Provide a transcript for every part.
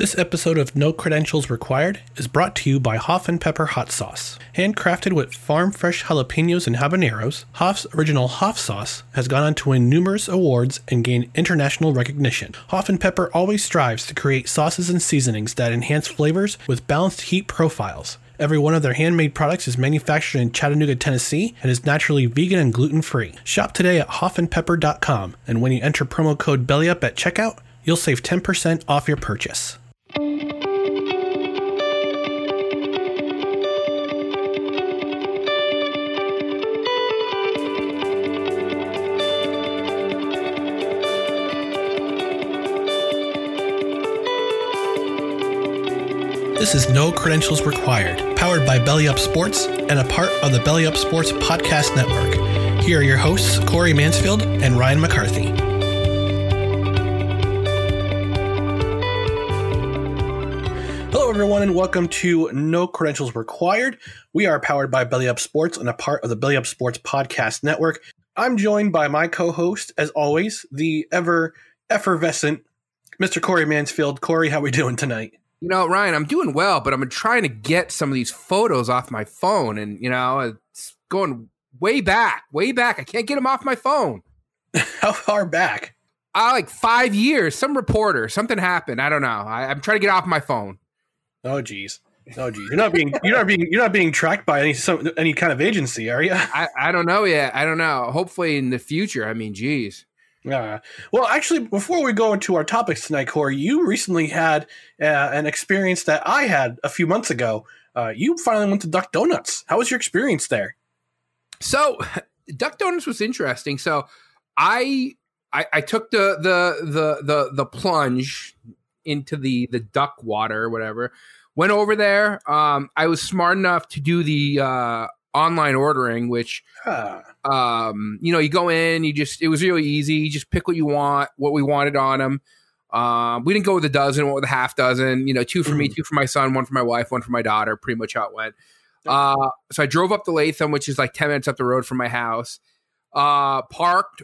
This episode of No Credentials Required is brought to you by Hoff and Pepper Hot Sauce. Handcrafted with farm fresh jalapenos and habaneros, Hoff's original Hoff sauce has gone on to win numerous awards and gain international recognition. Hoff and Pepper always strives to create sauces and seasonings that enhance flavors with balanced heat profiles. Every one of their handmade products is manufactured in Chattanooga, Tennessee, and is naturally vegan and gluten free. Shop today at hoffandpepper.com, and when you enter promo code BELLYUP at checkout, you'll save 10% off your purchase. This is No Credentials Required, powered by Belly Up Sports and a part of the Belly Up Sports Podcast Network. Here are your hosts, Corey Mansfield and Ryan McCarthy. Hello, everyone, and welcome to No Credentials Required. We are powered by Belly Up Sports and a part of the Belly Up Sports Podcast Network. I'm joined by my co host, as always, the ever effervescent Mr. Corey Mansfield. Corey, how are we doing tonight? You know, Ryan, I'm doing well, but I'm trying to get some of these photos off my phone, and you know, it's going way back, way back. I can't get them off my phone. How far back? Uh, like five years. Some reporter, something happened. I don't know. I, I'm trying to get off my phone. Oh, geez. Oh, geez. You're not being you're not being you're not being tracked by any some, any kind of agency, are you? I, I don't know yet. I don't know. Hopefully in the future. I mean, geez. Uh, well, actually, before we go into our topics tonight, Corey, you recently had uh, an experience that I had a few months ago. Uh, you finally went to Duck Donuts. How was your experience there? So, Duck Donuts was interesting. So, I I, I took the, the the the the plunge into the the duck water or whatever. Went over there. Um, I was smart enough to do the uh, online ordering, which Ah, um, you know, you go in, you just it was really easy. You just pick what you want, what we wanted on them. Um, we didn't go with a dozen, went with a half dozen. You know, two for me, two for my son, one for my wife, one for my daughter. Pretty much how it went. Uh, so I drove up to Latham, which is like ten minutes up the road from my house. Uh, parked,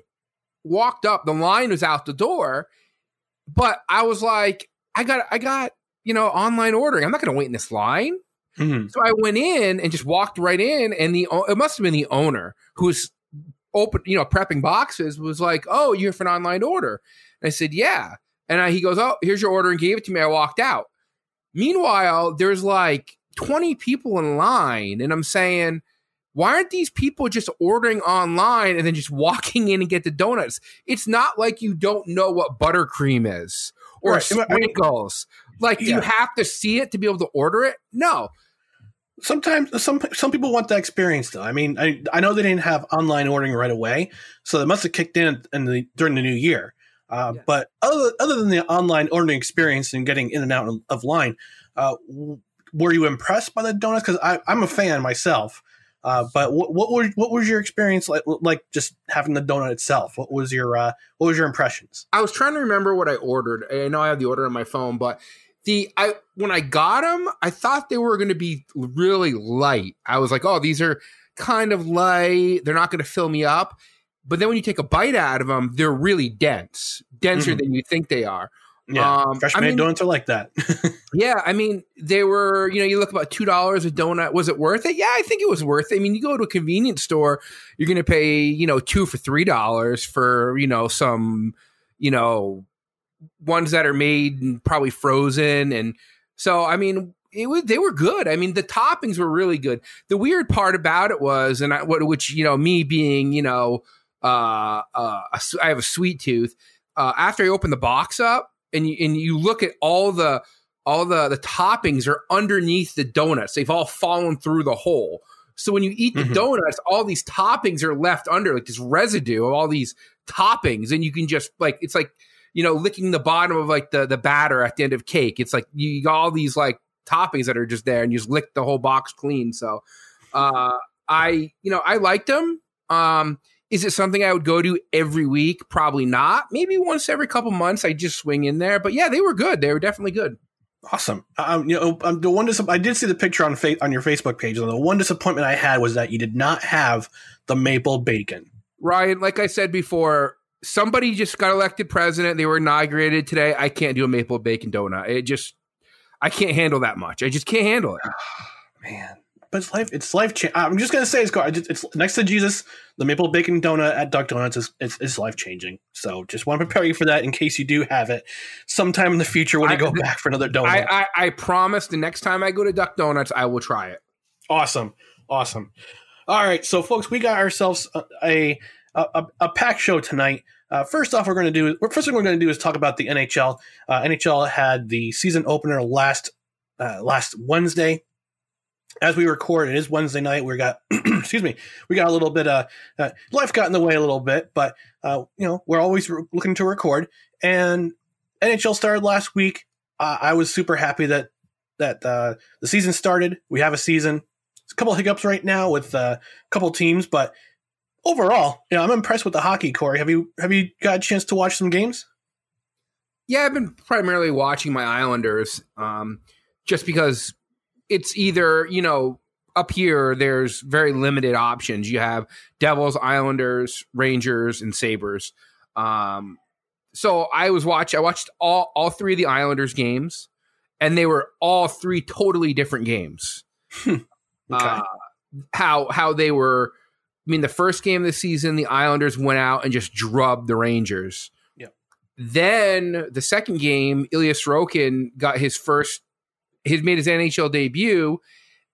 walked up. The line was out the door, but I was like, I got, I got, you know, online ordering. I'm not going to wait in this line. mhm. So I went in and just walked right in, and the it must have been the owner who was open, you know, prepping boxes. Was like, "Oh, you're for an online order?" And I said, "Yeah." And I, he goes, "Oh, here's your order," and gave it to me. I walked out. Meanwhile, there's like 20 people in line, and I'm saying, why aren't these people just ordering online and then just walking in and get the donuts? It's not like you don't know what buttercream is or Right. Sprinkles. Like, Yeah. you have to see it to be able to order it? No. Sometimes some some people want that experience though. I mean, I I know they didn't have online ordering right away, so they must have kicked in in the during the new year. Uh, But other other than the online ordering experience and getting in and out of line, uh, w- were you impressed by the donuts? Because I'm a fan myself. Uh, but what, what was what was your experience like? Like just having the donut itself. What was your uh, what was your impressions? I was trying to remember what I ordered. I know I have the order on my phone, but the I when I got them, I thought they were going to be really light. I was like, oh, these are kind of light. They're not going to fill me up. But then when you take a bite out of them, they're really dense, denser mm-hmm. than you think they are. Yeah, um, fresh made I mean, donuts are like that. yeah, I mean, they were. You know, you look about two dollars a donut. Was it worth it? Yeah, I think it was worth it. I mean, you go to a convenience store, you're going to pay you know two for three dollars for you know some you know ones that are made and probably frozen, and so I mean, it was they were good. I mean, the toppings were really good. The weird part about it was, and I, what which you know, me being you know, uh, uh, I have a sweet tooth. Uh, after I opened the box up and you, and you look at all the all the the toppings are underneath the donuts. They've all fallen through the hole. So when you eat the mm-hmm. donuts, all these toppings are left under, like this residue of all these toppings, and you can just like it's like you know licking the bottom of like the the batter at the end of cake. It's like you got all these like toppings that are just there, and you just lick the whole box clean. So uh, I you know I liked them. Um, is it something I would go to every week? Probably not. Maybe once every couple months I just swing in there. But yeah, they were good. They were definitely good. Awesome. Um, you know, um, the one dis- I did see the picture on fa- on your Facebook page, and the one disappointment I had was that you did not have the maple bacon. Ryan, like I said before, somebody just got elected president. They were inaugurated today. I can't do a maple bacon donut. It just, I can't handle that much. I just can't handle it. Man, but it's life. It's life. Cha- I'm just gonna say it's, it's next to Jesus. The maple bacon donut at Duck Donuts is it's, it's life changing. So just want to prepare you for that in case you do have it sometime in the future when I, you go back for another donut. I, I, I promise the next time I go to Duck Donuts, I will try it. Awesome, awesome. All right, so folks, we got ourselves a a, a, a pack show tonight. Uh, first off, we're going to do first thing we're going to do is talk about the NHL. Uh, NHL had the season opener last uh, last Wednesday as we record, it is Wednesday night. We got, excuse me, we got a little bit. Uh, uh, life got in the way a little bit, but uh, you know we're always re- looking to record. And NHL started last week. Uh, I was super happy that that uh, the season started. We have a season. It's a couple hiccups right now with uh, a couple teams, but overall, you know, I'm impressed with the hockey. Corey, have you have you got a chance to watch some games? Yeah, I've been primarily watching my Islanders, um, just because it's either you know up here there's very limited options. You have Devils, Islanders, Rangers, and Sabres. Um, so I was watch I watched all all three of the Islanders games, and they were all three totally different games. Hmm. okay. Uh, how how they were. I mean, the first game of the season, the Islanders went out and just drubbed the Rangers. Yeah. Then the second game, Ilya Sorokin got his first he made his NHL debut,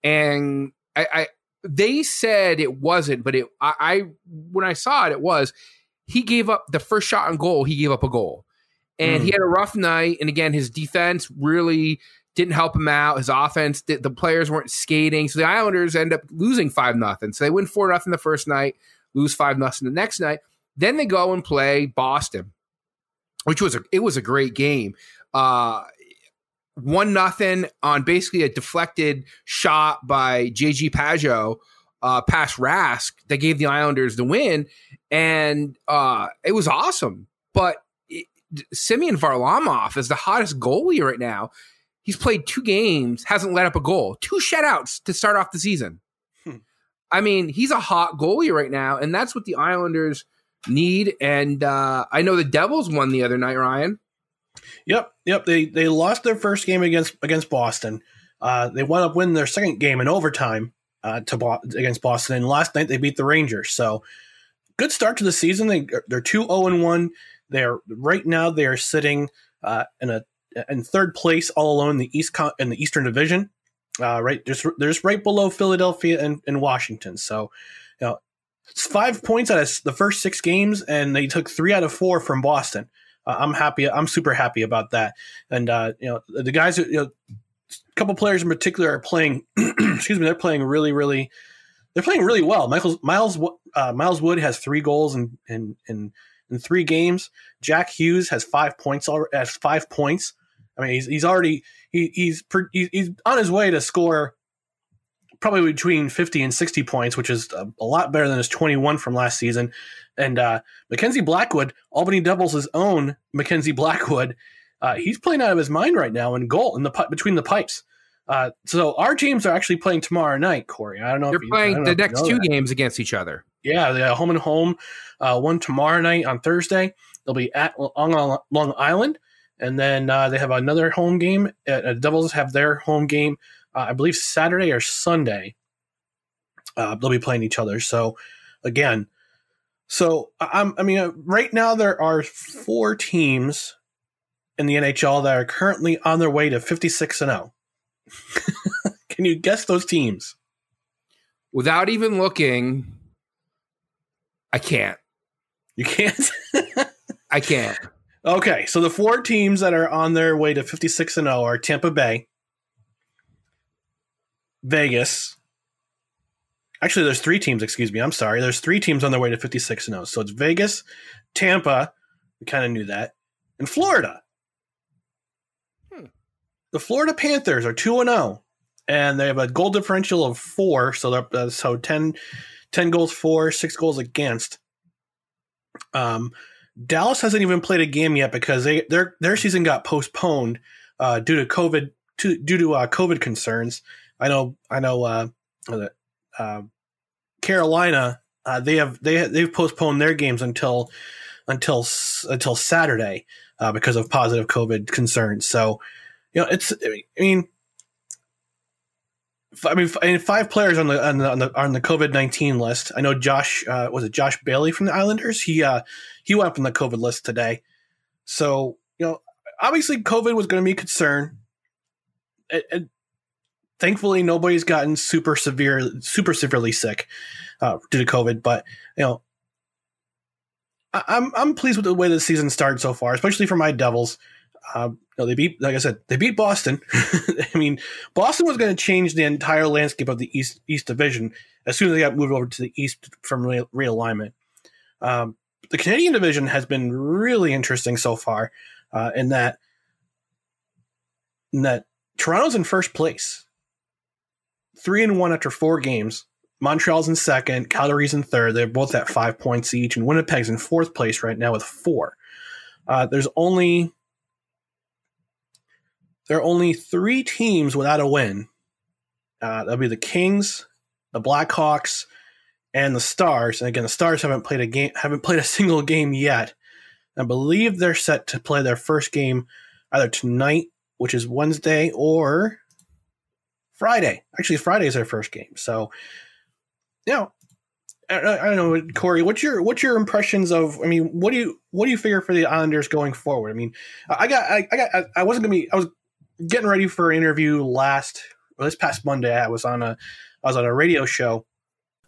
and I, I they said it wasn't, but it I, I, when I saw it, it was. He gave up the first shot on goal. He gave up a goal, and mm. he had a rough night. And again, his defense really didn't help him out. His offense, the, the players weren't skating, so the Islanders end up losing five nothing. So they win four nothing the first night, lose five nothing the next night. Then they go and play Boston, which was a it was a great game. Uh, one nothing on basically a deflected shot by JG Pageau uh, past Rask that gave the Islanders the win, and uh, it was awesome. But it, Semyon Varlamov is the hottest goalie right now. He's played two games, hasn't let up a goal, two shutouts to start off the season. Hmm. I mean, he's a hot goalie right now, and that's what the Islanders need. And uh, I know the Devils won the other night, Ryan. Yep, yep. They they lost their first game against against Boston. Uh, they wound up winning their second game in overtime uh, to Bo- against Boston, and last night they beat the Rangers. So good start to the season. They they're two zero oh and one. They're right now they are sitting uh, in a in third place all alone in the east Con- in the Eastern Division. Uh, right, there's there's right below Philadelphia and, and Washington. So you know, it's five points out of the first six games, and they took three out of four from Boston uh, I'm happy. I'm super happy about that. And uh, you know, the guys, you know, a couple players in particular are playing. excuse me, they're playing really, really. They're playing really well. Michael Miles uh, Miles Wood has three goals in in in, in three games. Jack Hughes has five points. Has five points. I mean, he's he's already he, he's he's on his way to score probably between 50 and 60 points, which is a, a lot better than his 21 from last season. And uh, Mackenzie Blackwood, Albany Devils' own Mackenzie Blackwood, uh, he's playing out of his mind right now in goal in the between the pipes. Uh, so our teams are actually playing tomorrow night, Corey. I don't know. They're if you, playing the next two that. games against each other. Yeah, they got home and home. Uh, one tomorrow night on Thursday. They'll be at Long, Long Island, and then uh, they have another home game. Uh, Devils have their home game, uh, I believe, Saturday or Sunday. Uh, they'll be playing each other. So, again, so I'm, I mean, uh, right now there are four teams in the NHL that are currently on their way to 56 and 0. Can you guess those teams? Without even looking, I can't. You can't. I can't. Okay, so the four teams that are on their way to 56 and 0 are Tampa Bay, Vegas. Actually, there's three teams, excuse me. I'm sorry. There's three teams on their way to 56 and 0. So it's Vegas, Tampa, we kind of knew that, and Florida. Hmm. The Florida Panthers are 2 and 0 and they have a goal differential of 4, so they're uh, so 10 10 goals for, 6 goals against. Um Dallas hasn't even played a game yet because they their their season got postponed uh, due to COVID to, due to uh, COVID concerns. I know I know uh, uh, Carolina uh, they have they they've postponed their games until until until Saturday uh, because of positive COVID concerns. So you know it's I mean. I mean, five players on the on the on the, on the COVID nineteen list. I know Josh uh, was it Josh Bailey from the Islanders. He uh, he went up on the COVID list today. So you know, obviously, COVID was going to be a concern. It, it, thankfully, nobody's gotten super severe, super severely sick uh, due to COVID. But you know, I, I'm I'm pleased with the way the season started so far, especially for my Devils. Uh, you know, they beat, like I said, they beat Boston. I mean, Boston was going to change the entire landscape of the East East Division as soon as they got moved over to the East from re- realignment. Um, the Canadian division has been really interesting so far, uh, in that in that Toronto's in first place, three and one after four games. Montreal's in second, Calgary's in third. They're both at five points each, and Winnipeg's in fourth place right now with four. Uh, there's only there are only three teams without a win. Uh, that'll be the Kings, the Blackhawks, and the Stars. And again, the Stars haven't played a game, haven't played a single game yet. I believe they're set to play their first game either tonight, which is Wednesday, or Friday. Actually, Friday is their first game. So, you know, I, I don't know, Corey. What's your what's your impressions of? I mean, what do you what do you figure for the Islanders going forward? I mean, I got I, I got I, I wasn't gonna be I was getting ready for an interview last well, this past Monday. I was on a I was on a radio show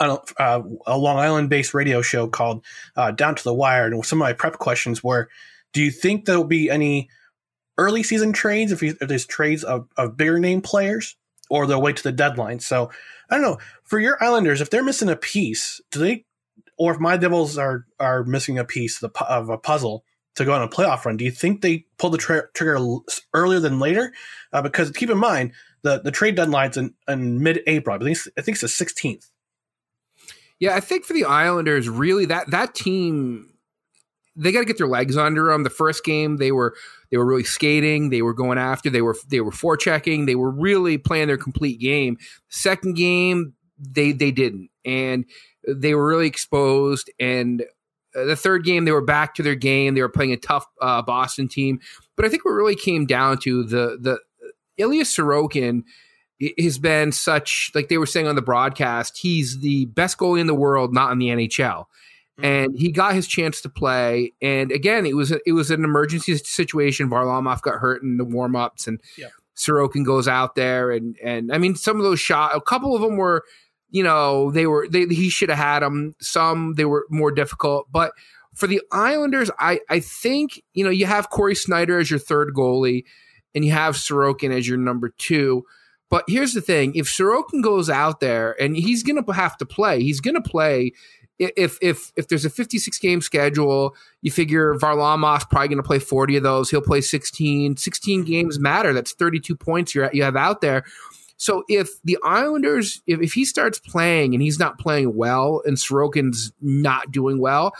uh, a Long Island based radio show called uh, Down to the Wire. And some of my prep questions were Do you think there'll be any early season trades if, you, if there's trades of, of bigger name players or they'll wait to the deadline? So I don't know. For your Islanders, if they're missing a piece, do they, or if my Devils are, are missing a piece of, the, of a puzzle, to go on a playoff run. Do you think they pull the tra- trigger earlier than later? Uh, because keep in mind the the trade deadline's in, in mid April. I think I think it's the sixteenth. Yeah, I think for the Islanders, really that that team they got to get their legs under them. The first game they were they were really skating, they were going after, they were they were forechecking, they were really playing their complete game. Second game they they didn't, and they were really exposed. And uh, the third game they were back to their game. They were playing a tough uh, Boston team, but I think what really came down to the the Ilya Sorokin has been such like they were saying on the broadcast he's the best goalie in the world not in the nhl mm-hmm. and he got his chance to play. And again, it was a, it was an emergency situation. Varlamov got hurt in the warm ups, and Yeah. Sorokin goes out there, and and I mean, some of those shot, a couple of them were, you know, they were they he should have had them. Some they were more difficult, but for the Islanders, I I think you know you have Cory Schneider as your third goalie, and you have Sorokin as your number two. But here's the thing: if Sorokin goes out there and he's going to have to play, he's going to play. If if if there's a 56 game schedule, you figure Varlamov's probably going to play 40 of those. He'll play 16. 16 games matter. That's 32 points you you have out there. So if the Islanders, if, if he starts playing and he's not playing well, and Sorokin's not doing well,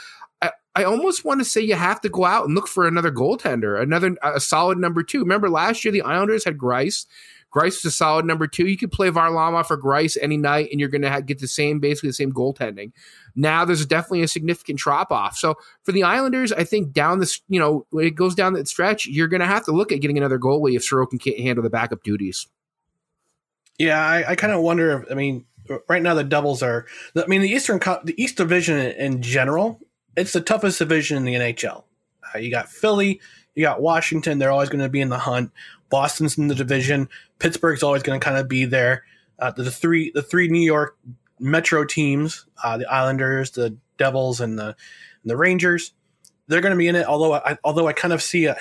I, almost want to say you have to go out and look for another goaltender, another a solid number two. Remember last year the Islanders had Greiss. Greiss is a solid number two. You could play Varlamov for Greiss any night, and you're going to get the same, basically the same goaltending. Now there's definitely a significant drop off. So for the Islanders, I think down this, you know, when it goes down that stretch, you're going to have to look at getting another goalie if Sorokin can't handle the backup duties. Yeah, I, I kind of wonder. If, I mean, right now the Devils are. I mean, the Eastern, the East Division in general, it's the toughest division in the NHL. Uh, you got Philly, you got Washington. They're always going to be in the hunt. Boston's in the division. Pittsburgh's always going to kind of be there. Uh, the, the three, the three New York Metro teams, uh, the Islanders, the Devils, and the and the Rangers. They're going to be in it. Although, I, although I kind of see a,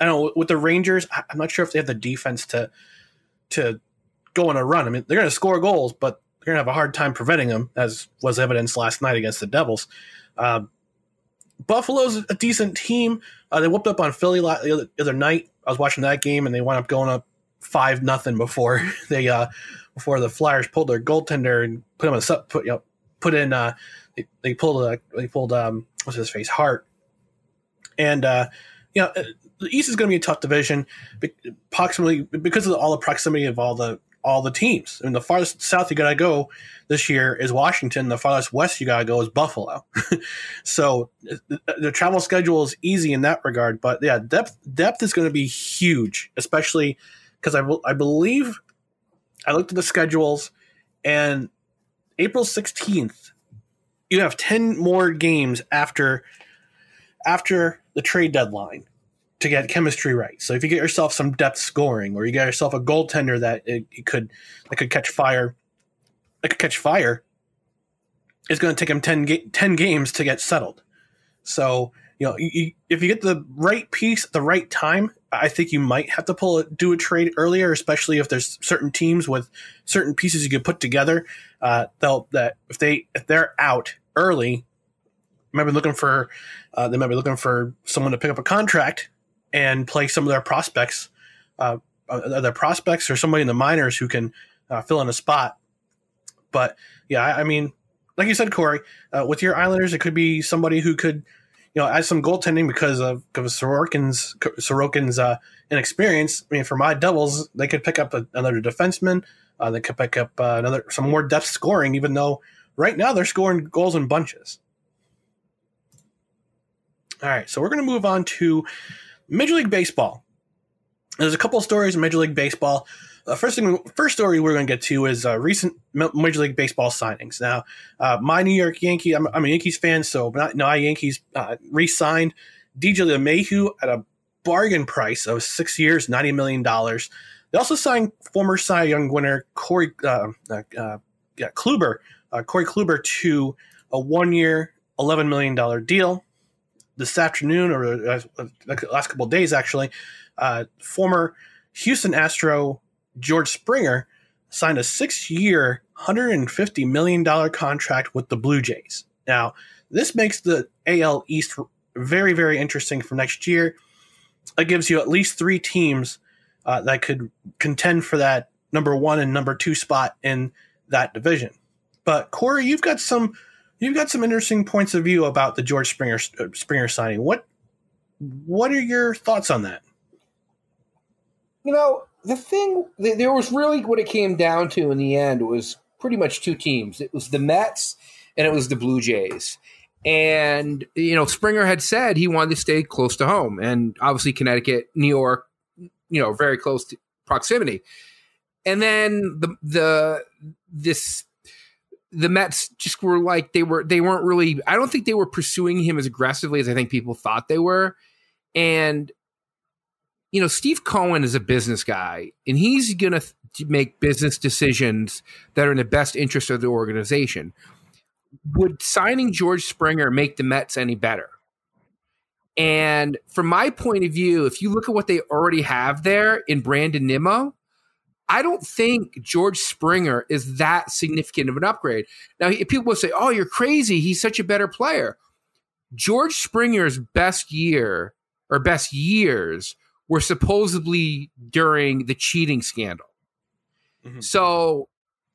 I don't know with the Rangers. I'm not sure if they have the defense to to go on a run. I mean, they're going to score goals, but they're going to have a hard time preventing them, as was evidenced last night against the Devils. Uh, Buffalo's a decent team. Uh, they whooped up on Philly the other night. I was watching that game, and they wound up going up five nothing before they uh, before the Flyers pulled their goaltender and put him the sub, put you know, put in. Uh, they, they pulled uh, they pulled um, what's his face Hart, and uh, you know the East is going to be a tough division, approximately because of all the proximity of all the all the teams. I mean, the farthest south you got to go this year is Washington. The farthest west you got to go is Buffalo. so the, the travel schedule is easy in that regard. But yeah, depth depth is going to be huge, especially because I, I believe I looked at the schedules and April sixteenth, you have ten more games after after the trade deadline to get chemistry right. So if you get yourself some depth scoring, or you get yourself a goaltender that it, it could that could catch fire, that could catch fire, it's going to take him 10, ga- 10 games to get settled. So you know, you, you, if you get the right piece at the right time, I think you might have to pull it, do a trade earlier, especially if there's certain teams with certain pieces you could put together. Uh, they'll that if they if they're out early, might be looking for uh, they might be looking for someone to pick up a contract and play some of their prospects, uh, uh, their prospects or somebody in the minors who can uh, fill in a spot. But yeah, I, I mean, like you said, Corey, uh, with your Islanders, it could be somebody who could, you know, add some goaltending because of, of Sorokin's Sorokin's uh, inexperience. I mean, for my Devils, they could pick up a, another defenseman. Uh, they could pick up uh, another some more depth scoring, even though right now they're scoring goals in bunches. All right, so we're going to move on to Major League Baseball. There's a couple of stories in Major League Baseball. The first thing, first story we're going to get to is uh, recent Major League Baseball signings. Now, uh, my New York Yankee, I'm, I'm a Yankees fan, so not, no, I Yankees uh, re-signed DJ LeMahieu at a bargain price of six years, ninety million dollars. They also signed former Cy Young winner Corey uh, uh, uh, yeah, Kluber, uh, Corey Kluber, to a one-year, eleven million dollar deal this afternoon or uh, the last couple days actually uh, former houston astro george springer signed a six-year $150 million contract with the blue jays. Now this makes the al east very very interesting for next year. It gives you at least three teams uh, that could contend for that number one and number two spot in that division. But corey you've got some You've got some interesting points of view about the George Springer Springer signing. What what are your thoughts on that? You know, the thing there was really what it came down to in the end was pretty much two teams. It was the Mets and it was the Blue Jays. And you know, Springer had said he wanted to stay close to home, and obviously Connecticut, New York, you know, very close to proximity. And then the the this the Mets just were like they were they weren't really I don't think they were pursuing him as aggressively as I think people thought they were. And you know, Steve Cohen is a business guy and he's going to make business decisions that are in the best interest of the organization. Would signing George Springer make the Mets any better? And from my point of view, if you look at what they already have there in Brandon Nimmo, I don't think George Springer is that significant of an upgrade. Now, people will say, "Oh, you're crazy. He's such a better player." George Springer's best year or best years were supposedly during the cheating scandal. Mm-hmm. So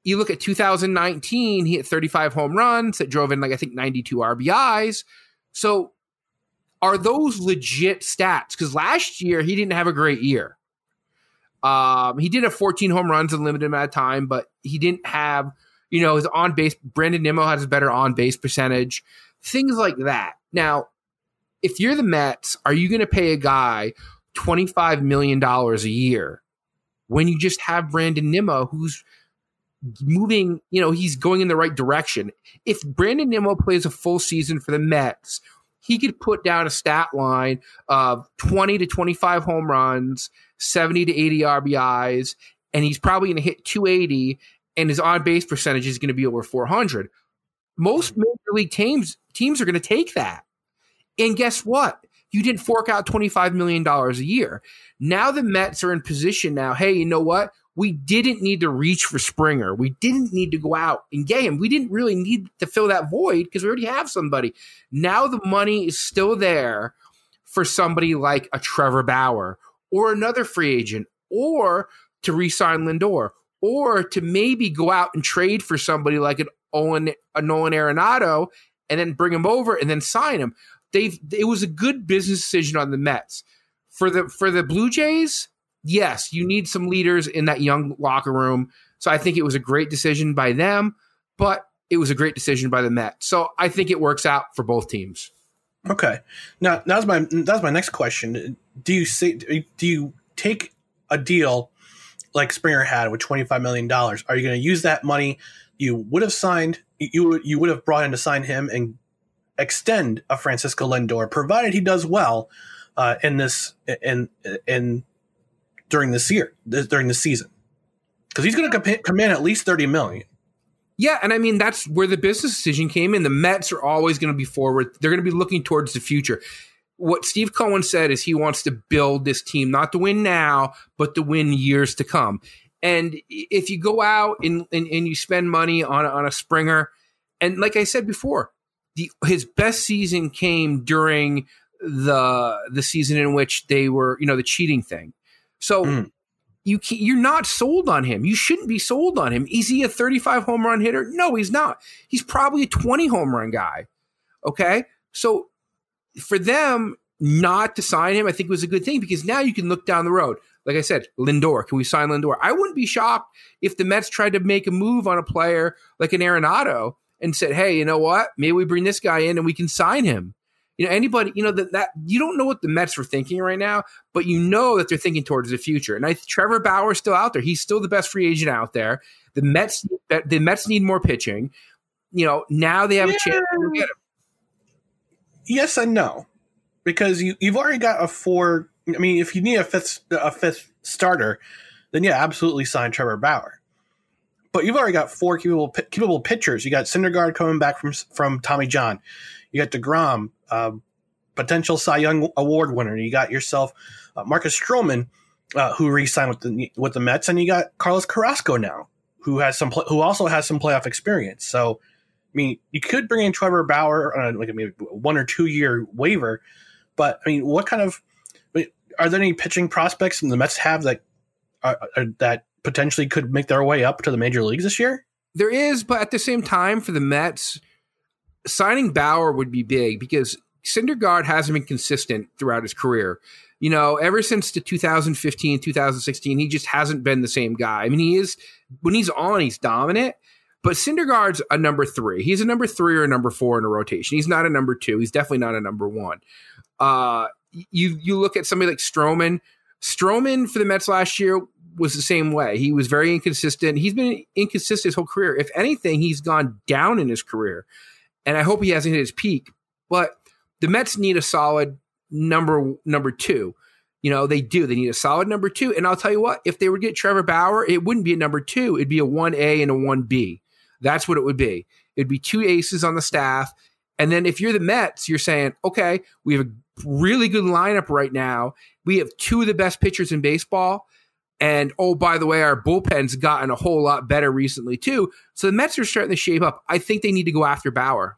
you look at 2019, he hit 35 home runs that drove in like I think 92 RBIs. So are those legit stats? Because last year he didn't have a great year. Um, he did have 14 home runs in limited amount of time, but he didn't have, you know, his on base. Brandon Nimmo has a better on base percentage, things like that. Now, if you're the Mets, are you going to pay a guy $25 million a year when you just have Brandon Nimmo who's moving, you know, he's going in the right direction. If Brandon Nimmo plays a full season for the Mets, he could put down a stat line of 20 to 25 home runs, 70 to 80 RBIs, and he's probably going to hit 280 and his on base percentage is going to be over 400. Most hmm. major league teams teams are going to take that. And guess what? you didn't fork out $25 million a year. Now the Mets are in position now. Hey, you know what? We didn't need to reach for Springer. We didn't need to go out and get him. We didn't really need to fill that void because we already have somebody. Now the money is still there for somebody like a Trevor Bauer or another free agent or to re-sign Lindor or to maybe go out and trade for somebody like an Owen, a Nolan Arenado and then bring him over and then sign him they've it was a good business decision on the Mets. For the for the Blue Jays, yes, you need some leaders in that young locker room. So I think it was a great decision by them, but it was a great decision by the Mets. So I think it works out for both teams. Okay. Now that's my that's my next question. Do you see do you take a deal like Springer had with twenty five million dollars? Are you going to use that money you would have signed you you would have brought in to sign him and extend a Francisco Lindor, provided he does well uh, in this in in during this year during the season, because he's going to come in at least thirty million. Yeah, and I mean that's where the business decision came in. The Mets are always going to be forward; they're going to be looking towards the future. What Steve Cohen said is he wants to build this team not to win now, but to win years to come. And if you go out and, and, and you spend money on on a Springer, and like I said before, the his best season came during the the season in which they were you know the cheating thing. So mm. you you're not sold on him. You shouldn't be sold on him. Is he a 35 home run hitter? No, he's not. He's probably a 20 home run guy. Okay, so for them not to sign him, I think was a good thing because now you can look down the road. Like I said, Lindor, can we sign Lindor? I wouldn't be shocked if the Mets tried to make a move on a player like an Arenado and said, "Hey, you know what? Maybe we bring this guy in and we can sign him." You know, anybody, you know that that you don't know what the Mets were thinking right now, but you know that they're thinking towards the future. And I Trevor Bauer's still out there. He's still the best free agent out there. The Mets, the Mets need more pitching. You know, now they have yeah. a chance. Yes and no, because you you've already got a four. I mean, if you need a fifth a fifth starter, then yeah, absolutely sign Trevor Bauer. But you've already got four capable capable pitchers. You got Syndergaard coming back from from Tommy John. You got Degrom, uh, potential Cy Young Award winner. You got yourself uh, Marcus Stroman, uh, who re-signed with the with the Mets, and you got Carlos Carrasco now, who has some who also has some playoff experience. So, I mean, you could bring in Trevor Bauer on like maybe one or two year waiver, but I mean, what kind of are there any pitching prospects in the Mets have that are, are, that potentially could make their way up to the major leagues this year? There is, but at the same time, for the Mets, signing Bauer would be big because Syndergaard hasn't been consistent throughout his career. You know, ever since the 2015, 2016, he just hasn't been the same guy. I mean, he is when he's on, he's dominant. But Syndergaard's a number three. He's a number three or a number four in a rotation. He's not a number two. He's definitely not a number one. Uh, you you look at somebody like Stroman. Stroman for the Mets last year was the same way. He was very inconsistent. He's been inconsistent his whole career. If anything, he's gone down in his career. And I hope he hasn't hit his peak. But the Mets need a solid number number two. You know, they do. They need a solid number two. And I'll tell you what, if they would get Trevor Bauer, it wouldn't be a number two. It'd be a 1A and a 1B. That's what it would be. It'd be two aces on the staff. And then if you're the Mets, you're saying, okay, we have a really good lineup right now. We have two of the best pitchers in baseball. And oh, by the way, our bullpen's gotten a whole lot better recently, too. So the Mets are starting to shape up. I think they need to go after Bauer.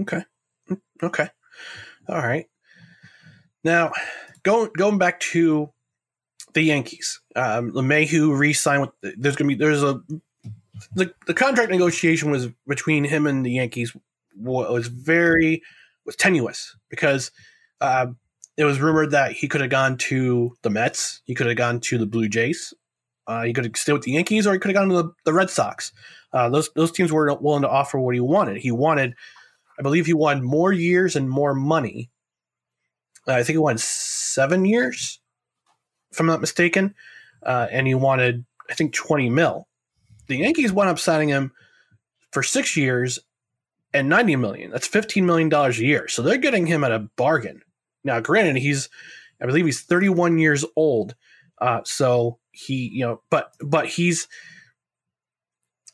Okay. Okay. All right. Now, going going back to the Yankees, um, LeMahieu re-signed with. There's gonna be there's a the the contract negotiation was between him and the Yankees was very was tenuous because uh, it was rumored that he could have gone to the Mets, he could have gone to the Blue Jays, uh, he could have stayed with the Yankees, or he could have gone to the, the Red Sox. Uh, those those teams were not willing to offer what he wanted. He wanted I believe he won more years and more money. Uh, I think he won seven years, if I'm not mistaken. Uh, and he wanted, I think, 20 mil. The Yankees wound up signing him for six years and 90 million. That's 15 million dollars a year. So they're getting him at a bargain. Now, granted, he's, I believe he's 31 years old. Uh, so he, you know, but but he's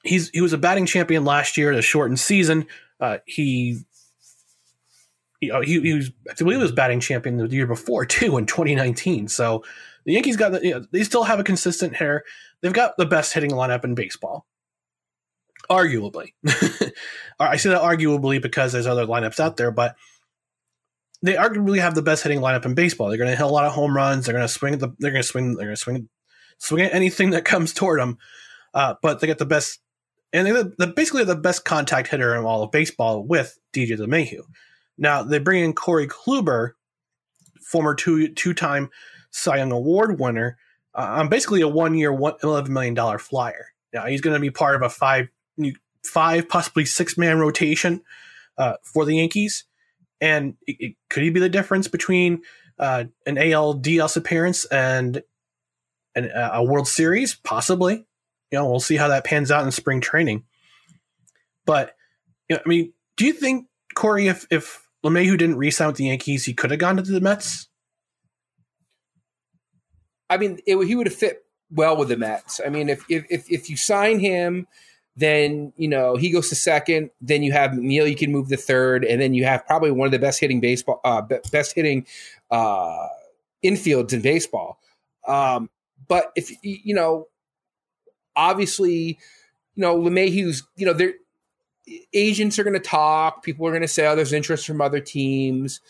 he's he was a batting champion last year, the shortened season. Uh, he, he, he, he was, I believe, he was batting champion the year before too in 2019. So the Yankees got, the, you know, they still have a consistent hair. They've got the best hitting lineup in baseball, arguably. I say that arguably because there's other lineups out there, but they arguably have the best hitting lineup in baseball. They're going to hit a lot of home runs. They're going to swing. The, they're going to swing. They're going to swing. Swing at anything that comes toward them. Uh, but they get the best and they're the, basically the best contact hitter in all of baseball with DJ LeMahieu. Now they bring in Corey Kluber, former two two time Cy Young Award winner, uh, on basically a one year, eleven million dollar flyer. Now he's going to be part of a five five possibly six man rotation uh, for the Yankees, and it, it, could he be the difference between uh, an ALDS appearance and an, a World Series? Possibly you know, we'll see how that pans out in spring training. But you know, I mean, do you think Corey, if if LeMahieu didn't re-sign with the Yankees, he could have gone to the Mets? I mean, it, he would have fit well with the Mets. I mean, if if if, if you sign him, then you know he goes to second. Then you have Neil. You can move the third, and then you have probably one of the best hitting baseball, uh, best hitting uh, infields in baseball. Um, but if you know, obviously, you know, LeMahieu's, you know, their agents are going to talk. People are going to say, oh, there's interest from other teams.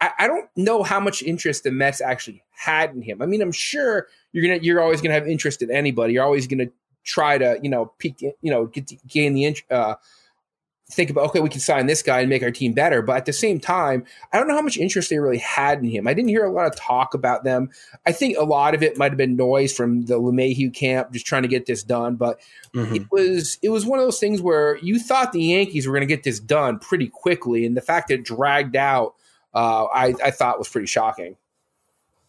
I, I, don't know how much interest the Mets actually had in him. I mean, I'm sure you're gonna, you're always going to have interest in anybody. You're always going to try to, you know, peak, you know, get to gain the, uh, think about okay, we can sign this guy and make our team better. But at the same time, I don't know how much interest they really had in him. I didn't hear a lot of talk about them. I think a lot of it might have been noise from the LeMahieu camp, just trying to get this done. But mm-hmm. it was it was one of those things where you thought the Yankees were going to get this done pretty quickly, and the fact that it dragged out, uh, I, I thought was pretty shocking.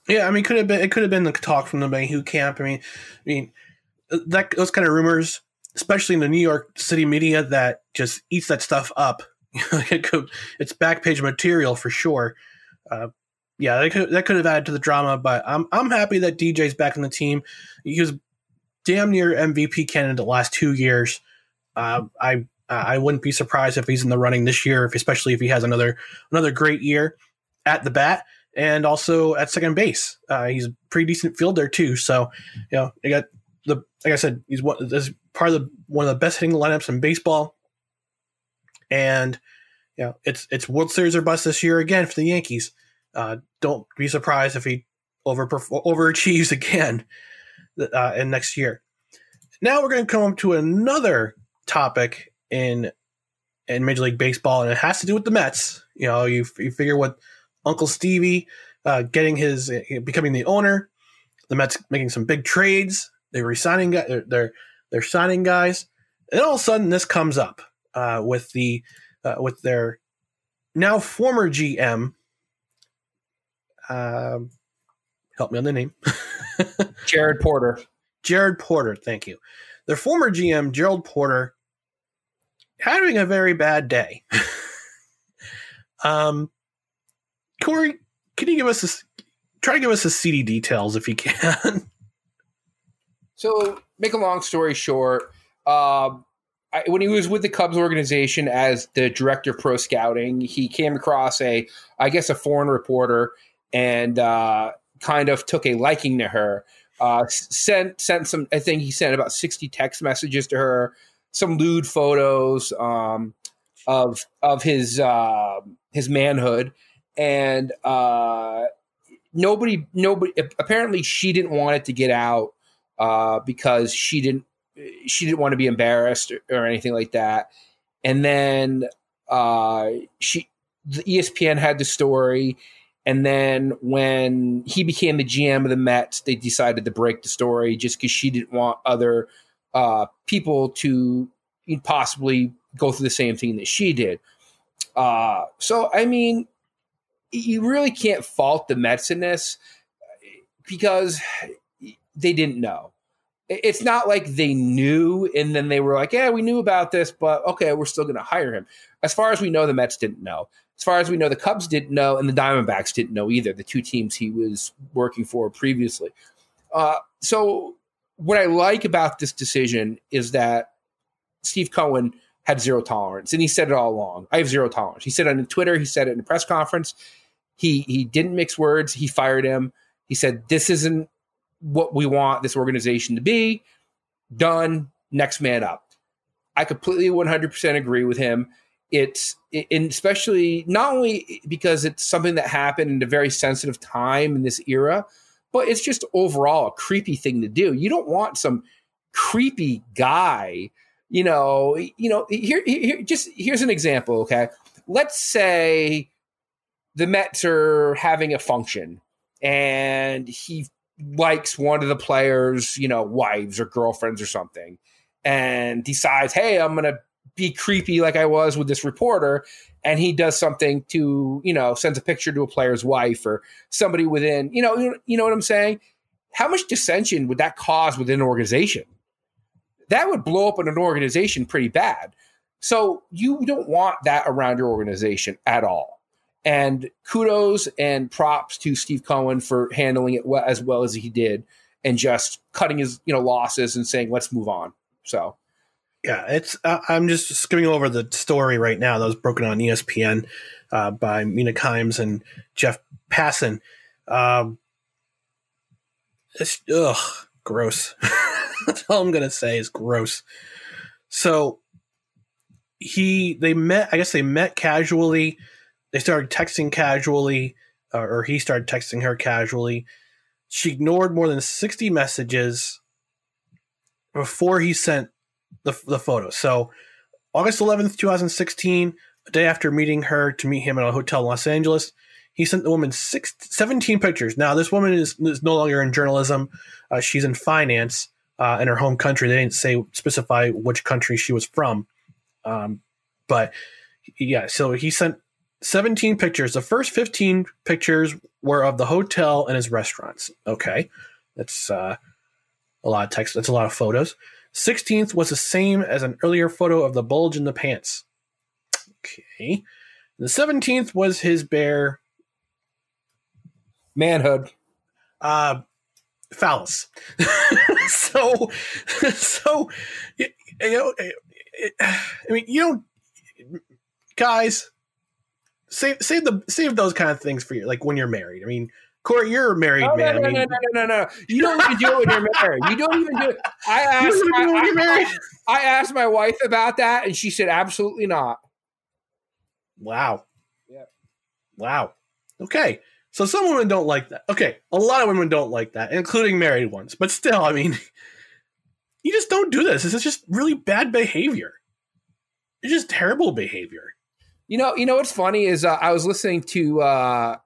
Yeah, I mean, could have been it could have been the talk from the LeMahieu camp. I mean, I mean that those kind of rumors especially in the New York City media that just eats that stuff up. it's back page material for sure. Uh, yeah, that could that could have added to the drama, but I'm I'm happy that DJ's back in the team. He was damn near MVP candidate the last two years. Uh, I I wouldn't be surprised if he's in the running this year, if, especially if he has another another great year at the bat and also at second base. Uh, he's a pretty decent fielder too. So, you know, I got the like I said, he's one this part of the one of the best hitting lineups in baseball. And you know, it's it's World Series or bust this year again for the Yankees. Uh, don't be surprised if he over overachieves again uh, in next year. Now we're going to come to another topic in in Major League Baseball, and it has to do with the Mets. You know, you you figure what Uncle Stevie uh, getting his becoming the owner, the Mets making some big trades. They're resigning. They're they're, they're signing guys, and all of a sudden this comes up uh, with the uh, with their now former GM. Um, help me on the name. Jared Porter. Jared Porter, thank you. Their former GM, Gerald Porter, having a very bad day. um, Corey, can you give us a, try to give us the CD details if you can? so, make a long story short, uh, I, when he was with the Cubs organization as the director of pro scouting, he came across a, I guess, a foreign reporter and uh, kind of took a liking to her. Uh, sent sent some. I think he sent about sixty text messages to her, some lewd photos um, of of his uh, his manhood, and uh, nobody nobody apparently she didn't want it to get out uh, because she didn't she didn't want to be embarrassed or, or anything like that. And then uh, she the ESPN had the story and then when he became the GM of the Mets, they decided to break the story just because she didn't want other uh, people to possibly go through the same thing that she did. Uh, so, I mean, you really can't fault the Mets in this because they didn't know. It's not like they knew and then they were like, yeah, we knew about this, but okay, we're still going to hire him. As far as we know, the Mets didn't know as far as we know, the Cubs didn't know, and the Diamondbacks didn't know either. The two teams he was working for previously. Uh, so, what I like about this decision is that Steve Cohen had zero tolerance, and he said it all along. I have zero tolerance. He said it on Twitter. He said it in a press conference. He he didn't mix words. He fired him. He said, "This isn't what we want this organization to be." Done. Next man up. I completely 100% agree with him it's and especially not only because it's something that happened in a very sensitive time in this era, but it's just overall a creepy thing to do. You don't want some creepy guy, you know. You know, here, here just here's an example. Okay, let's say the Mets are having a function, and he likes one of the players, you know, wives or girlfriends or something, and decides, hey, I'm gonna be creepy like I was with this reporter, and he does something to, you know, sends a picture to a player's wife or somebody within, you know, you know what I'm saying? How much dissension would that cause within an organization? That would blow up in an organization pretty bad. So you don't want that around your organization at all. And kudos and props to Steve Cohen for handling it as well as he did and just cutting his, you know, losses and saying, let's move on. So yeah, it's. Uh, I'm just skimming over the story right now that was broken on ESPN uh, by Mina Kimes and Jeff Passan. Um, it's ugh, gross. That's all I'm gonna say is gross. So he, they met. I guess they met casually. They started texting casually, uh, or he started texting her casually. She ignored more than 60 messages before he sent the, the photos. So August 11th, 2016, a day after meeting her to meet him at a hotel in Los Angeles, he sent the woman six, 17 pictures. Now, this woman is, is no longer in journalism. Uh, she's in finance uh, in her home country. They didn't say specify which country she was from. Um, but yeah, so he sent 17 pictures. The first 15 pictures were of the hotel and his restaurants. Okay. That's uh, a lot of text. That's a lot of photos. 16th was the same as an earlier photo of the bulge in the pants. Okay. The 17th was his bare Manhood. Uh, phallus. so, so you, you know, it, it, I mean, you don't, guys, save save the save those kind of things for you, like when you're married. I mean, Corey, you're a married No, no, man. no, I mean, no, no, no, no, no. You don't even do it when you're married. You don't even do it. I asked. even do it when you're married? I, I asked my wife about that, and she said absolutely not. Wow. Yeah. Wow. Okay. So some women don't like that. Okay. A lot of women don't like that, including married ones. But still, I mean, you just don't do this. This is just really bad behavior. It's just terrible behavior. You know, you know what's funny is uh, I was listening to uh,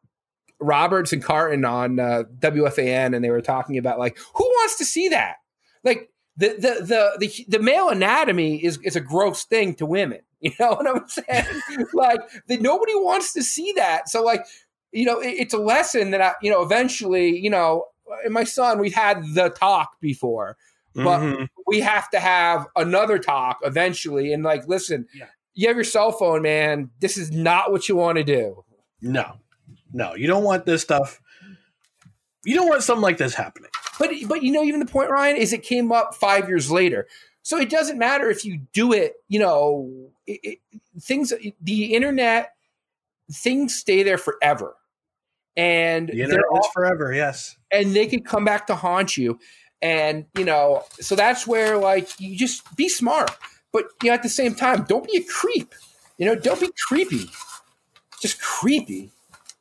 Roberts and Carton on uh, WFAN, and they were talking about like who wants to see that? Like the the the the, the male anatomy is is a gross thing to women. You know what I'm saying? like that nobody wants to see that. So like you know, it, it's a lesson that I you know eventually you know. And my son, we've had the talk before, but Mhm. we have to have another talk eventually. And like, listen, you have your cell phone, man. This is not what you want to do. No. No, you don't want this stuff. You don't want something like this happening. But but you know, even the point, Ryan, is it came up five years later. So it doesn't matter if you do it. You know, it, it, things. The internet, things stay there forever, and The is all- forever, yes. and they could come back to haunt you. And you know, so that's where like you just be smart, but you know, at the same time, don't be a creep. You know, don't be creepy. Just creepy.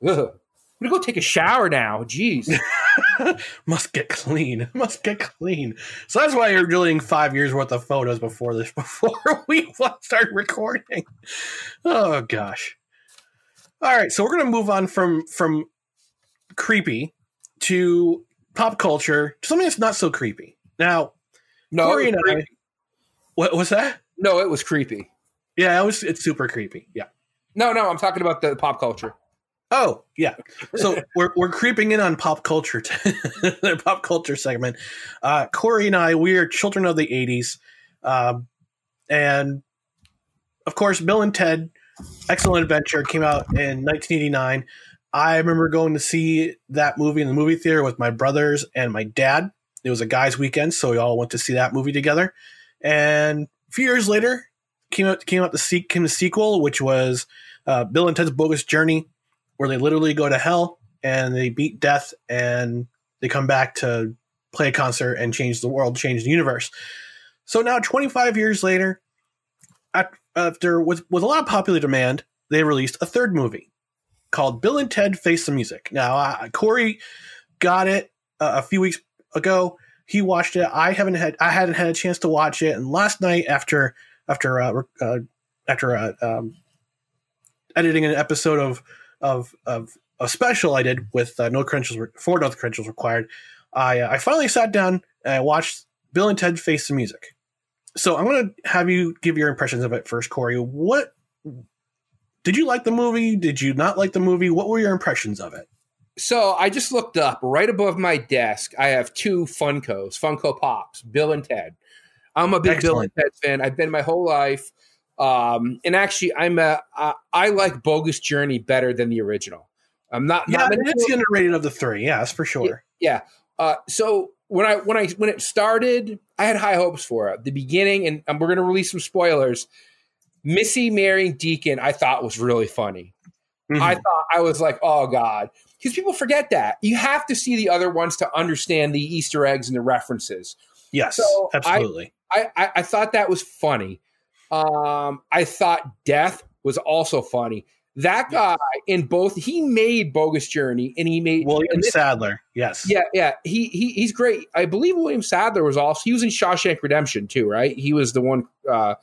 Ugh. I'm gonna go take a shower now. Jeez. Must get clean. Must get clean. So that's why you're deleting five years worth of photos before this before we start recording. Oh gosh. All right, so we're gonna move on from from creepy to pop culture, to something that's not so creepy. Now, No, Corey and I. What was that? No, it was creepy. Yeah, it was. It's super creepy. Yeah. No, no, I'm talking about the pop culture. Oh yeah. So we're we're creeping in on pop culture, t- the pop culture segment. Uh, Corey and I, we are children of the '80s, um, and of course, Bill and Ted, Excellent Adventure came out in 1989. I remember going to see that movie in the movie theater with my brothers and my dad. It was a guys' weekend, so we all went to see that movie together. And few years later, came out came out the came the sequel, which was uh, Bill and Ted's Bogus Journey, where they literally go to hell and they beat death and they come back to play a concert and change the world, change the universe. So now, 25 years later, after with with a lot of popular demand, they released a third movie called Bill and Ted Face the Music. Now, uh, Corey got it uh, a few weeks ago. He watched it. I haven't had I hadn't had a chance to watch it. And last night, after after uh, uh, after uh, um, editing an episode of of of a special I did with uh, no credentials re- for no credentials required, I uh, I finally sat down and I watched Bill and Ted Face the Music. So I'm going to have you give your impressions of it first, Corey. What did you like the movie? Did you not like the movie? What were your impressions of it? So I just looked up right above my desk. I have two Funkos, Funko Pops, Bill and Ted. I'm a big Bill and Ted fan. I've been my whole life. Um, and actually, I'm a uh, like Bogus Journey better than the original. I'm not. Yeah, not it's the underrated of the three. Yeah, that's for sure. yeah. Uh, so when I when I when it started, I had high hopes for it. The beginning, and, and we're going to release some spoilers. Missy marrying Deacon, I thought was really funny. Mm-hmm. I thought I was like, oh god, because people forget that you have to see the other ones to understand the Easter eggs and the references. Yes, So absolutely. I, I I thought that was funny. Um, I thought Death was also funny. That guy in both he made Bogus Journey and he made William this- Sadler. Yes. yeah, yeah. He he he's great. I believe William Sadler was also he was in Shawshank Redemption too, right? He was the one uh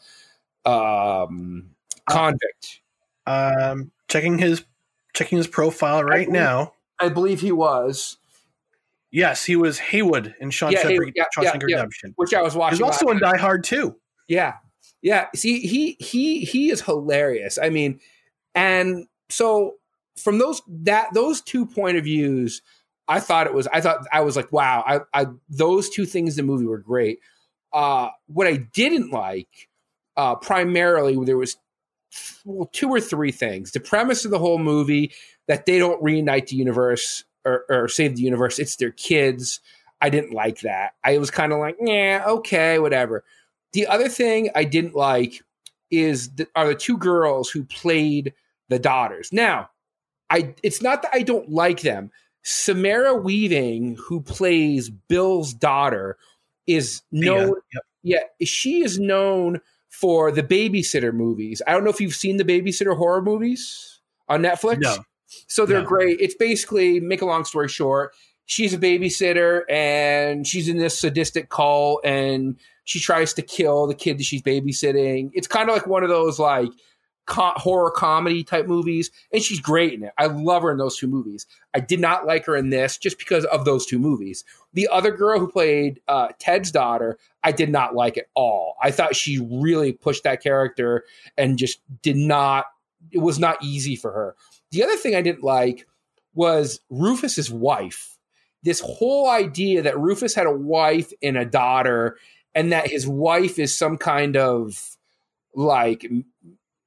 um convict. Um, checking his checking his profile right believe- now. I believe he was. Yes, he was Haywood in Sean Yeah, Shawshank yeah, yeah. Redemption. Which I was watching. He's also in Die Hard too. Yeah. Yeah. See, he he he is hilarious. I mean, and so from those that those two point of views, I thought it was I thought I was like, wow, I, I those two things in the movie were great. Uh what I didn't like, uh primarily there was well, two or three things. The premise of the whole movie that they don't reunite the universe or, or save the universe. It's their kids. I didn't like that. I was kind of like, yeah, okay, whatever. The other thing I didn't like is the, are the two girls who played the daughters. Now, I it's not that I don't like them. Samara Weaving, who plays Bill's daughter, is known. Yeah, she is known for the babysitter movies. I don't know if you've seen the babysitter horror movies on Netflix. No. So they're No. great. It's basically, make a long story short, she's a babysitter and she's in this sadistic cult and she tries to kill the kid that she's babysitting. It's kind of like one of those like co- horror comedy type movies, and she's great in it. I love her in those two movies. I did not like her in this just because of those two movies. The other girl who played uh, Ted's daughter, I did not like at all. I thought she really pushed that character and just did not. It was not easy for her. The other thing I didn't like was Rufus's wife. This whole idea that Rufus had a wife and a daughter, and that his wife is some kind of like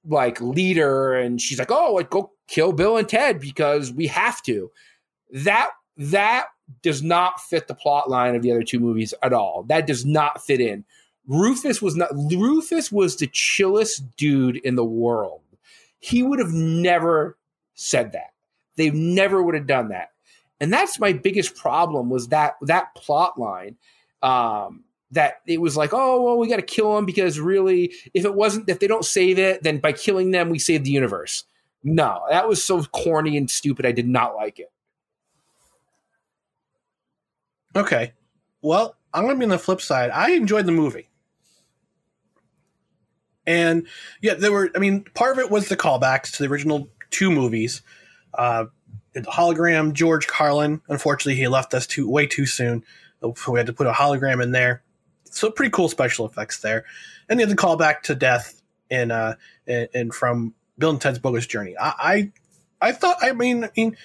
like leader, and she's like, "Oh, like go kill Bill and Ted because we have to." That that does not fit the plot line of the other two movies at all. That does not fit in. Rufus was not Rufus was the chillest dude in the world. He would have never said that. They never would have done that. And that's my biggest problem was that that plot line. Um, that it was like, oh well, we got to kill them because really, if it wasn't, if they don't save it, then by killing them, we save the universe. No, that was so corny and stupid. I did not like it. Okay. Well, I'm going to be on the flip side. I enjoyed the movie. And yeah, there were, I mean, part of it was the callbacks to the original two movies. Uh, the hologram, George Carlin, unfortunately, he left us too way too soon. So we had to put a hologram in there. So pretty cool special effects there. And you the callback to death in, uh, in, in from Bill and Ted's Bogus Journey. I, I, I thought, I mean, I mean,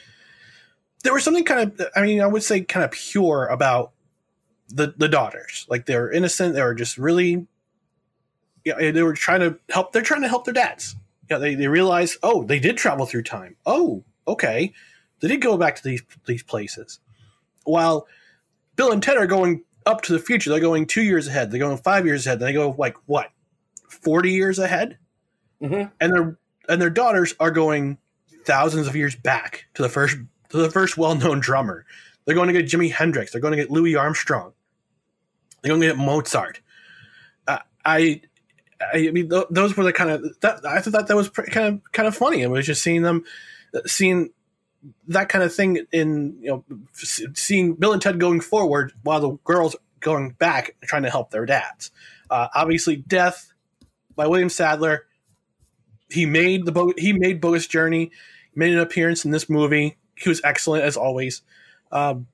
there was something kind of i mean i would say kind of pure about the the daughters. Like they were innocent. They were just really you know, they were trying to help they're trying to help their dads. You know, they, they realize oh they did travel through time. Oh okay. They did go back to these these places. While bill and ted are going up to the future they're going two years ahead they're going five years ahead they go like what 40 years ahead mm-hmm. and their and their daughters are going thousands of years back to the first to the first well-known drummer. They're going to get Jimi Hendrix. They're going to get Louis Armstrong. They're going to get Mozart. Uh, I, I mean, th- those were the kind of that I thought that was pretty, kind of kind of funny. It was just seeing them, seeing that kind of thing in you know, seeing Bill and Ted going forward while the girls going back trying to help their dads. Uh, obviously, Death by William Sadler. He made the bo- he made Bogus Journey. Made an appearance in this movie he was excellent as always. Um,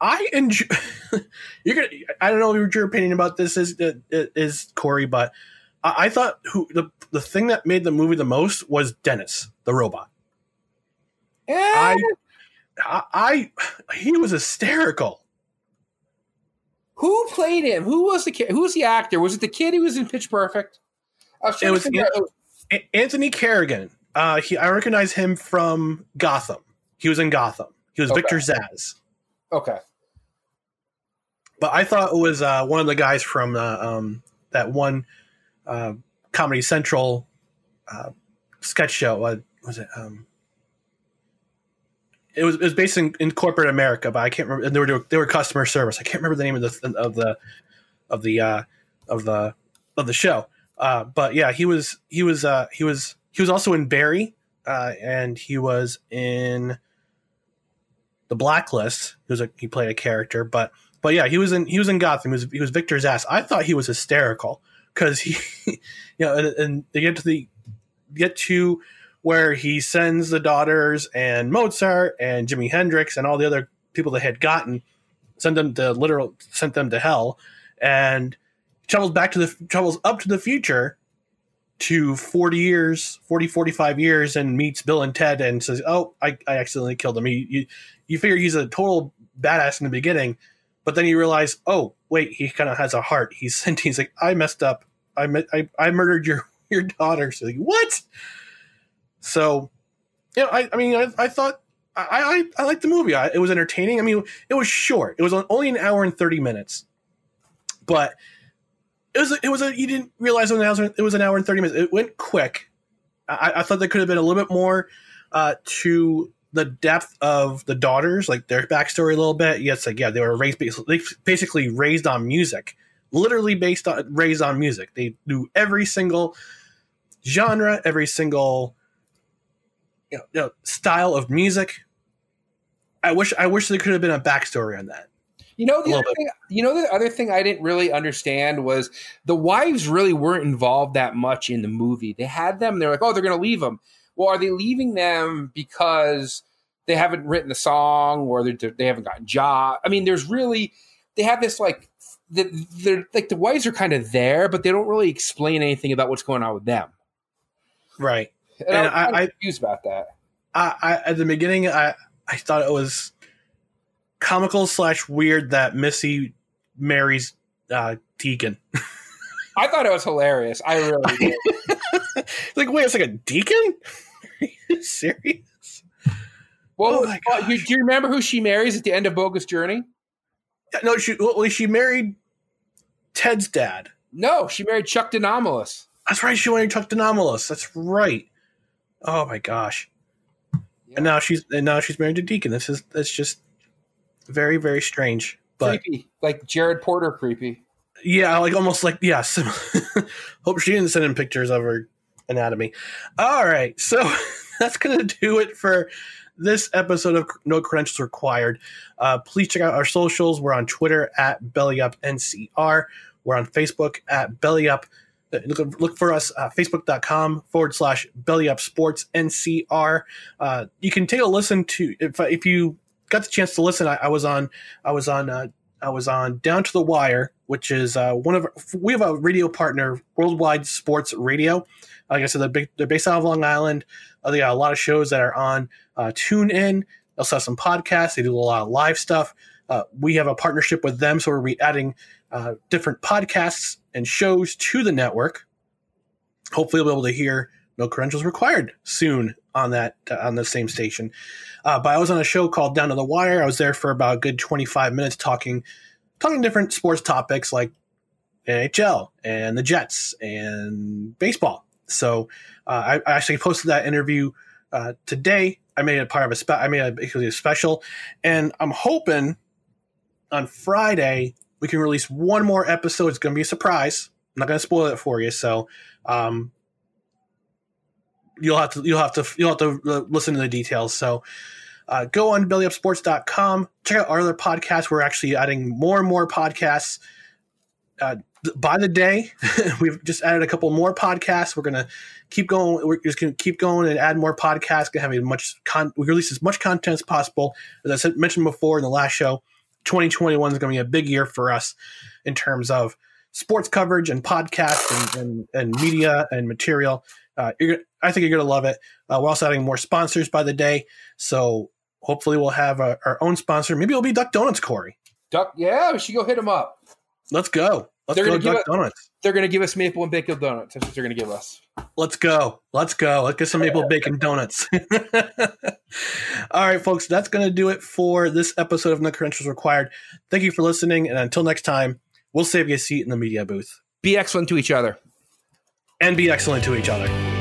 I enjoy. you're gonna. I don't know what your opinion about this is is Corey, but I, I thought who the the thing that made the movie the most was Dennis the robot. I, I, I he was hysterical. Who played him? Who was the kid? Who was the actor? Was it the kid who was in Pitch Perfect? I It was An- Anthony Carrigan. Uh, he I recognize him from Gotham. He was in Gotham. He was Okay. Victor Zsasz. Okay. but I thought it was uh, one of the guys from uh, um, that one uh, Comedy Central uh, sketch show. What was it? Um, it was it was based in, in corporate America, but I can't remember. And they were they were customer service. I can't remember the name of the of the of the uh, of the of the show. Uh, but yeah, he was he was uh, he was he was also in Barry, uh, and he was in the Blacklist. He was a, he played a character, but but yeah, he was in he was in Gotham. He was he was Victor Zsasz. I thought he was hysterical because he, you know, and, and they get to the get to where he sends the daughters and Mozart and Jimi Hendrix and all the other people that had gotten, send them to literal sent them to hell, and travels back to the travels up to the future to 40 years 40 45 years and meets bill and ted and says oh i, I accidentally killed him. He, you, you figure he's a total badass in the beginning but then you realize oh wait he kind of has a heart. He's sent he's like i messed up. I I, I murdered your your daughter. So like, what so you know i, I mean I, I thought I I, I like the movie. I, it was entertaining. I mean, it was short. It was only an hour and thirty minutes, but it was it was a you didn't realize it was an hour, it was an hour and thirty minutes. It went quick. I, I thought there could have been a little bit more uh, to the depth of the daughters, like their backstory a little bit. Yes, like yeah, they were raised they basically raised on music, literally based on raised on music. They knew every single genre, every single you know, you know, style of music. I wish I wish there could have been a backstory on that. You know the other thing, you know the other thing I didn't really understand was the wives really weren't involved that much in the movie. They had them, they're like, oh, they're going to leave them. Well, are they leaving them because they haven't written a song or they're, they haven't gotten job? I mean, there's really they have this like they're like the wives are kind of there, but they don't really explain anything about what's going on with them. Right. And, and I, I, confused about that. I, I at the beginning, I I thought it was comical slash weird that Missy marries uh, Deacon. I thought it was hilarious. I really did. like, wait, it's like a deacon? Are you serious? Well, oh uh, do you remember who she marries at the end of Bogus Journey? Yeah, no, she well, she married Ted's dad. No, she married Chuck De Nomolos. That's right. She married Chuck De Nomolos. That's right. Oh my gosh. Yeah. And now she's and now she's married to Deacon. This is that's just very very strange. But creepy, like Jared Porter, creepy. Yeah, like almost like yes. Hope she didn't send in pictures of her anatomy. All right, so that's gonna do it for this episode of No Credentials Required. Uh, please check out our socials. We're on Twitter at BellyUpNCR. We're on Facebook at BellyUp. Look, look for us uh, facebook.com forward slash belly up sports ncr uh, you can take a listen to if, if you got the chance to listen i, I was on i was on uh, i was on down to the wire which is uh, one of we have a radio partner worldwide sports radio. Like i said they're, big, they're based out of long island. Uh, they got a lot of shows that are on uh, tune in they also have some podcasts. They do a lot of live stuff. We have a partnership with them so we're be adding different podcasts and shows to the network. Hopefully, we'll be able to hear no credentials required soon on that uh, on the same station. Uh, but I was on a show called Down to the Wire. I was there for about a good 25 minutes talking talking different sports topics like NHL and the Jets and baseball. So uh, I, I, actually posted that interview uh, today. I made it part of a spe- I made a special, and I'm hoping on Friday we can release one more episode. It's going to be a surprise. I'm not going to spoil it for you. So, um, you'll have to you'll have to you'll have to uh, listen to the details. So, uh, go on bellyupsports.com. Check out our other podcasts. We're actually adding more and more podcasts uh, by the day. We've just added a couple more podcasts. We're gonna keep going. We're just gonna keep going and add more podcasts. Gonna have as much con- we release as much content as possible. As I said, mentioned before in the last show, 2021 is going to be a big year for us in terms of sports coverage and podcasts and, and, and media and material. Uh, I think you're going to love it. Uh, we're also adding more sponsors by the day. So hopefully we'll have a, our own sponsor. Maybe it'll be Duck Donuts, Corey. Duck, yeah, we should go hit them up. Let's go. Let's they're go Duck us, Donuts. They're going to give us maple and bacon donuts. That's what they're going to give us. Let's go. Let's go. Let's get some maple bacon donuts. All right, folks, that's going to do it for this episode of No Credentials Required. Thank you for listening. And until next time, we'll save you a seat in the media booth. Be excellent to each other. And be excellent to each other.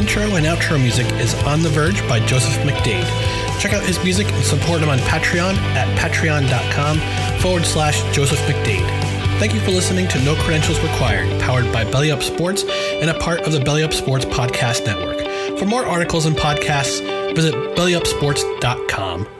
Intro and outro music is On the Verge by Joseph McDade. Check out his music and support him on Patreon at patreon.com forward slash Joseph McDade. Thank you for listening to No Credentials Required, powered by Belly Up Sports and a part of the Belly Up Sports Podcast Network. For more articles and podcasts, visit bellyupsports.com.